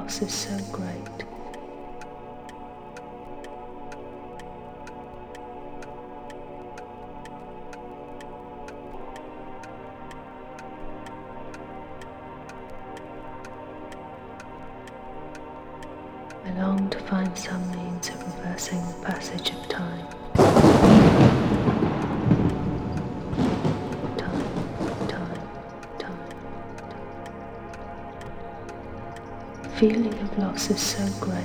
老师是。feeling of loss is so great.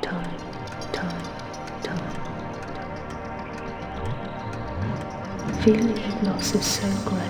Time, time, time. Feeling of loss is so great.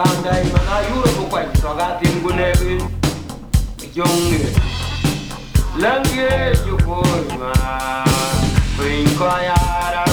Kandai mana yuro ko kwai soga tin gunegi jonge lange yo por ma brinco ayara.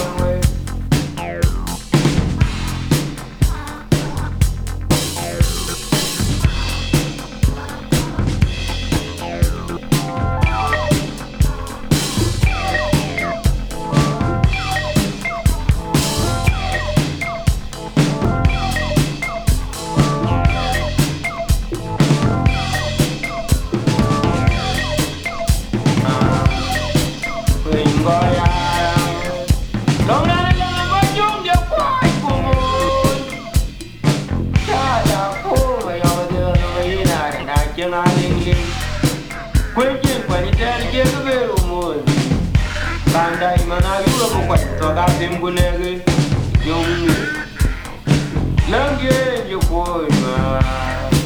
I'm a man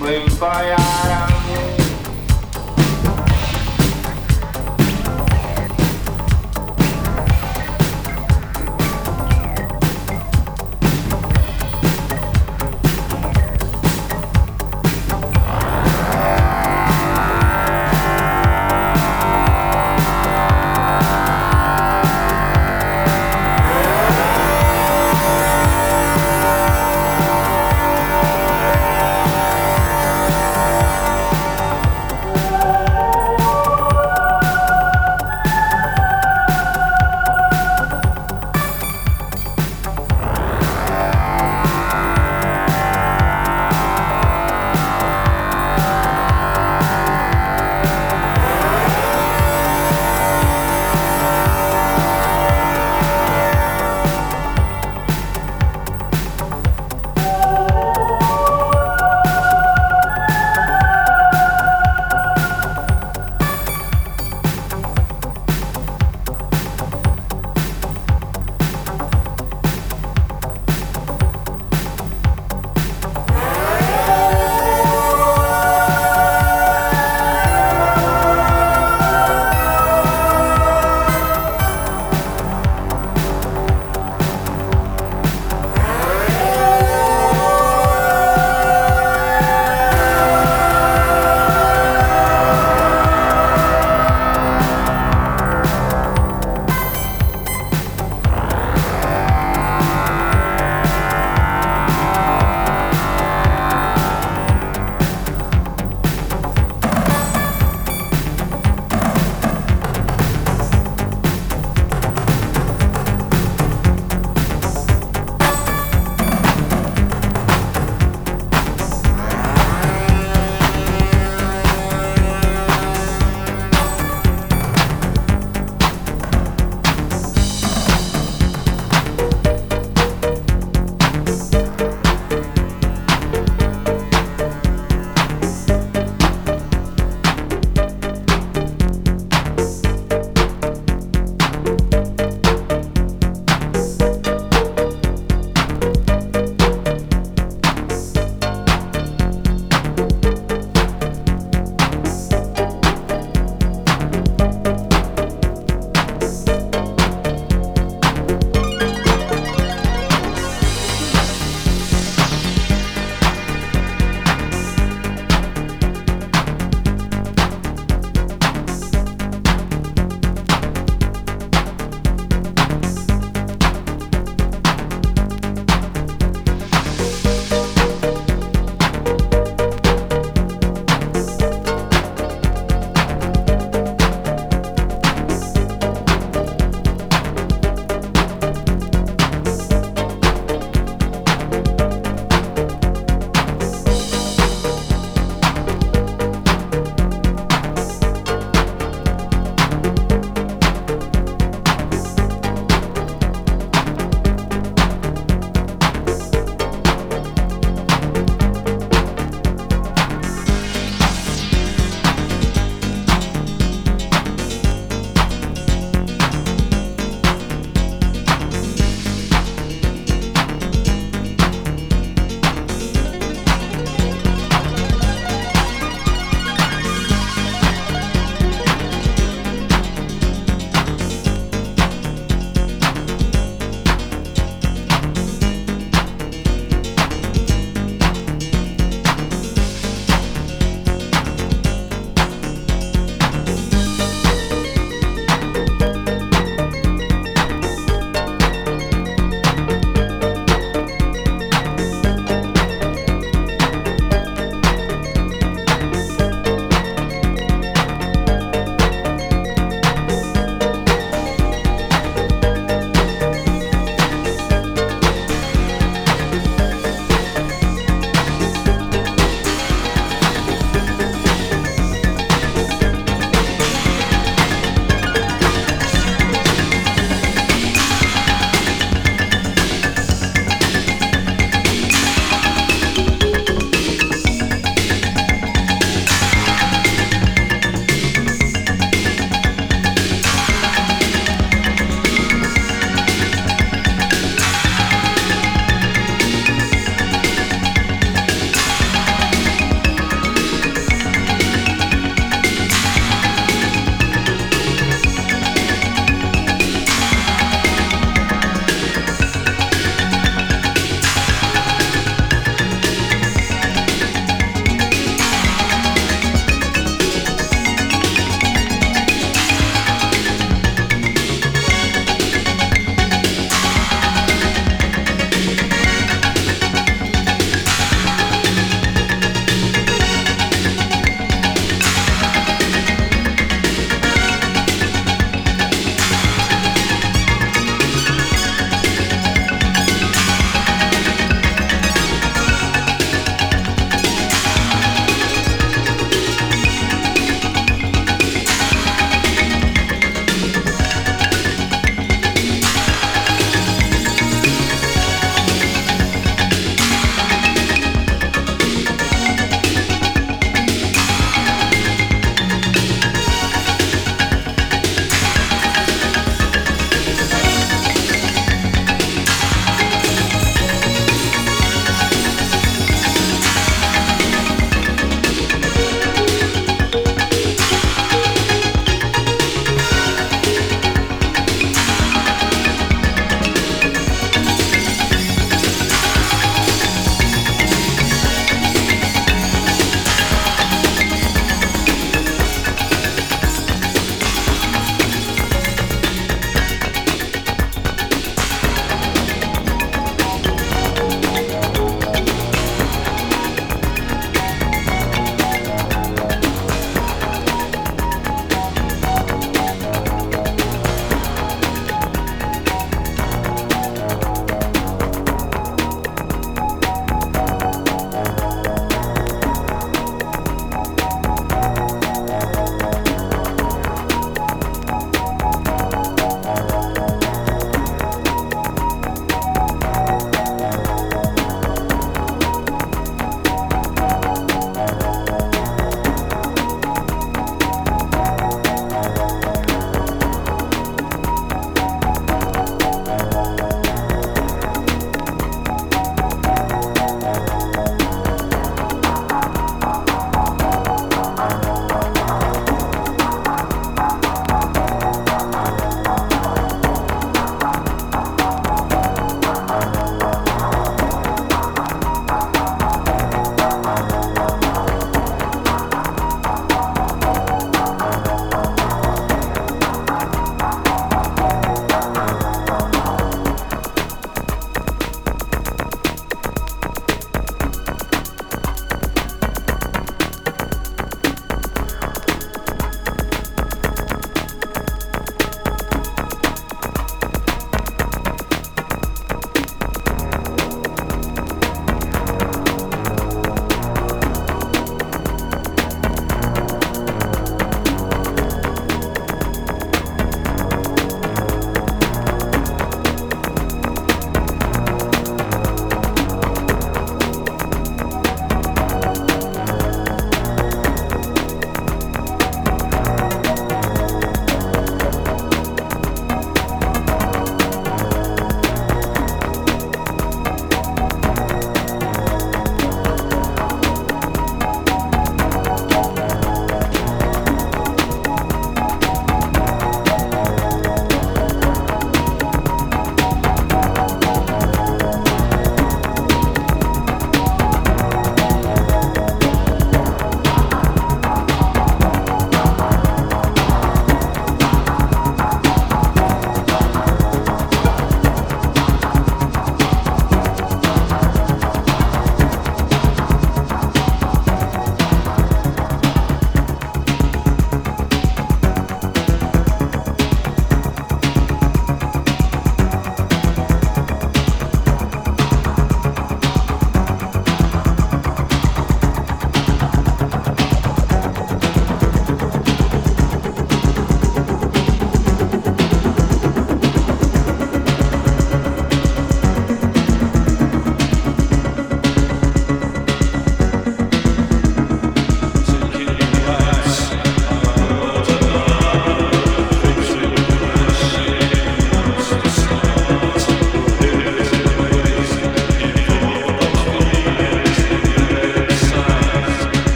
Mwen fayara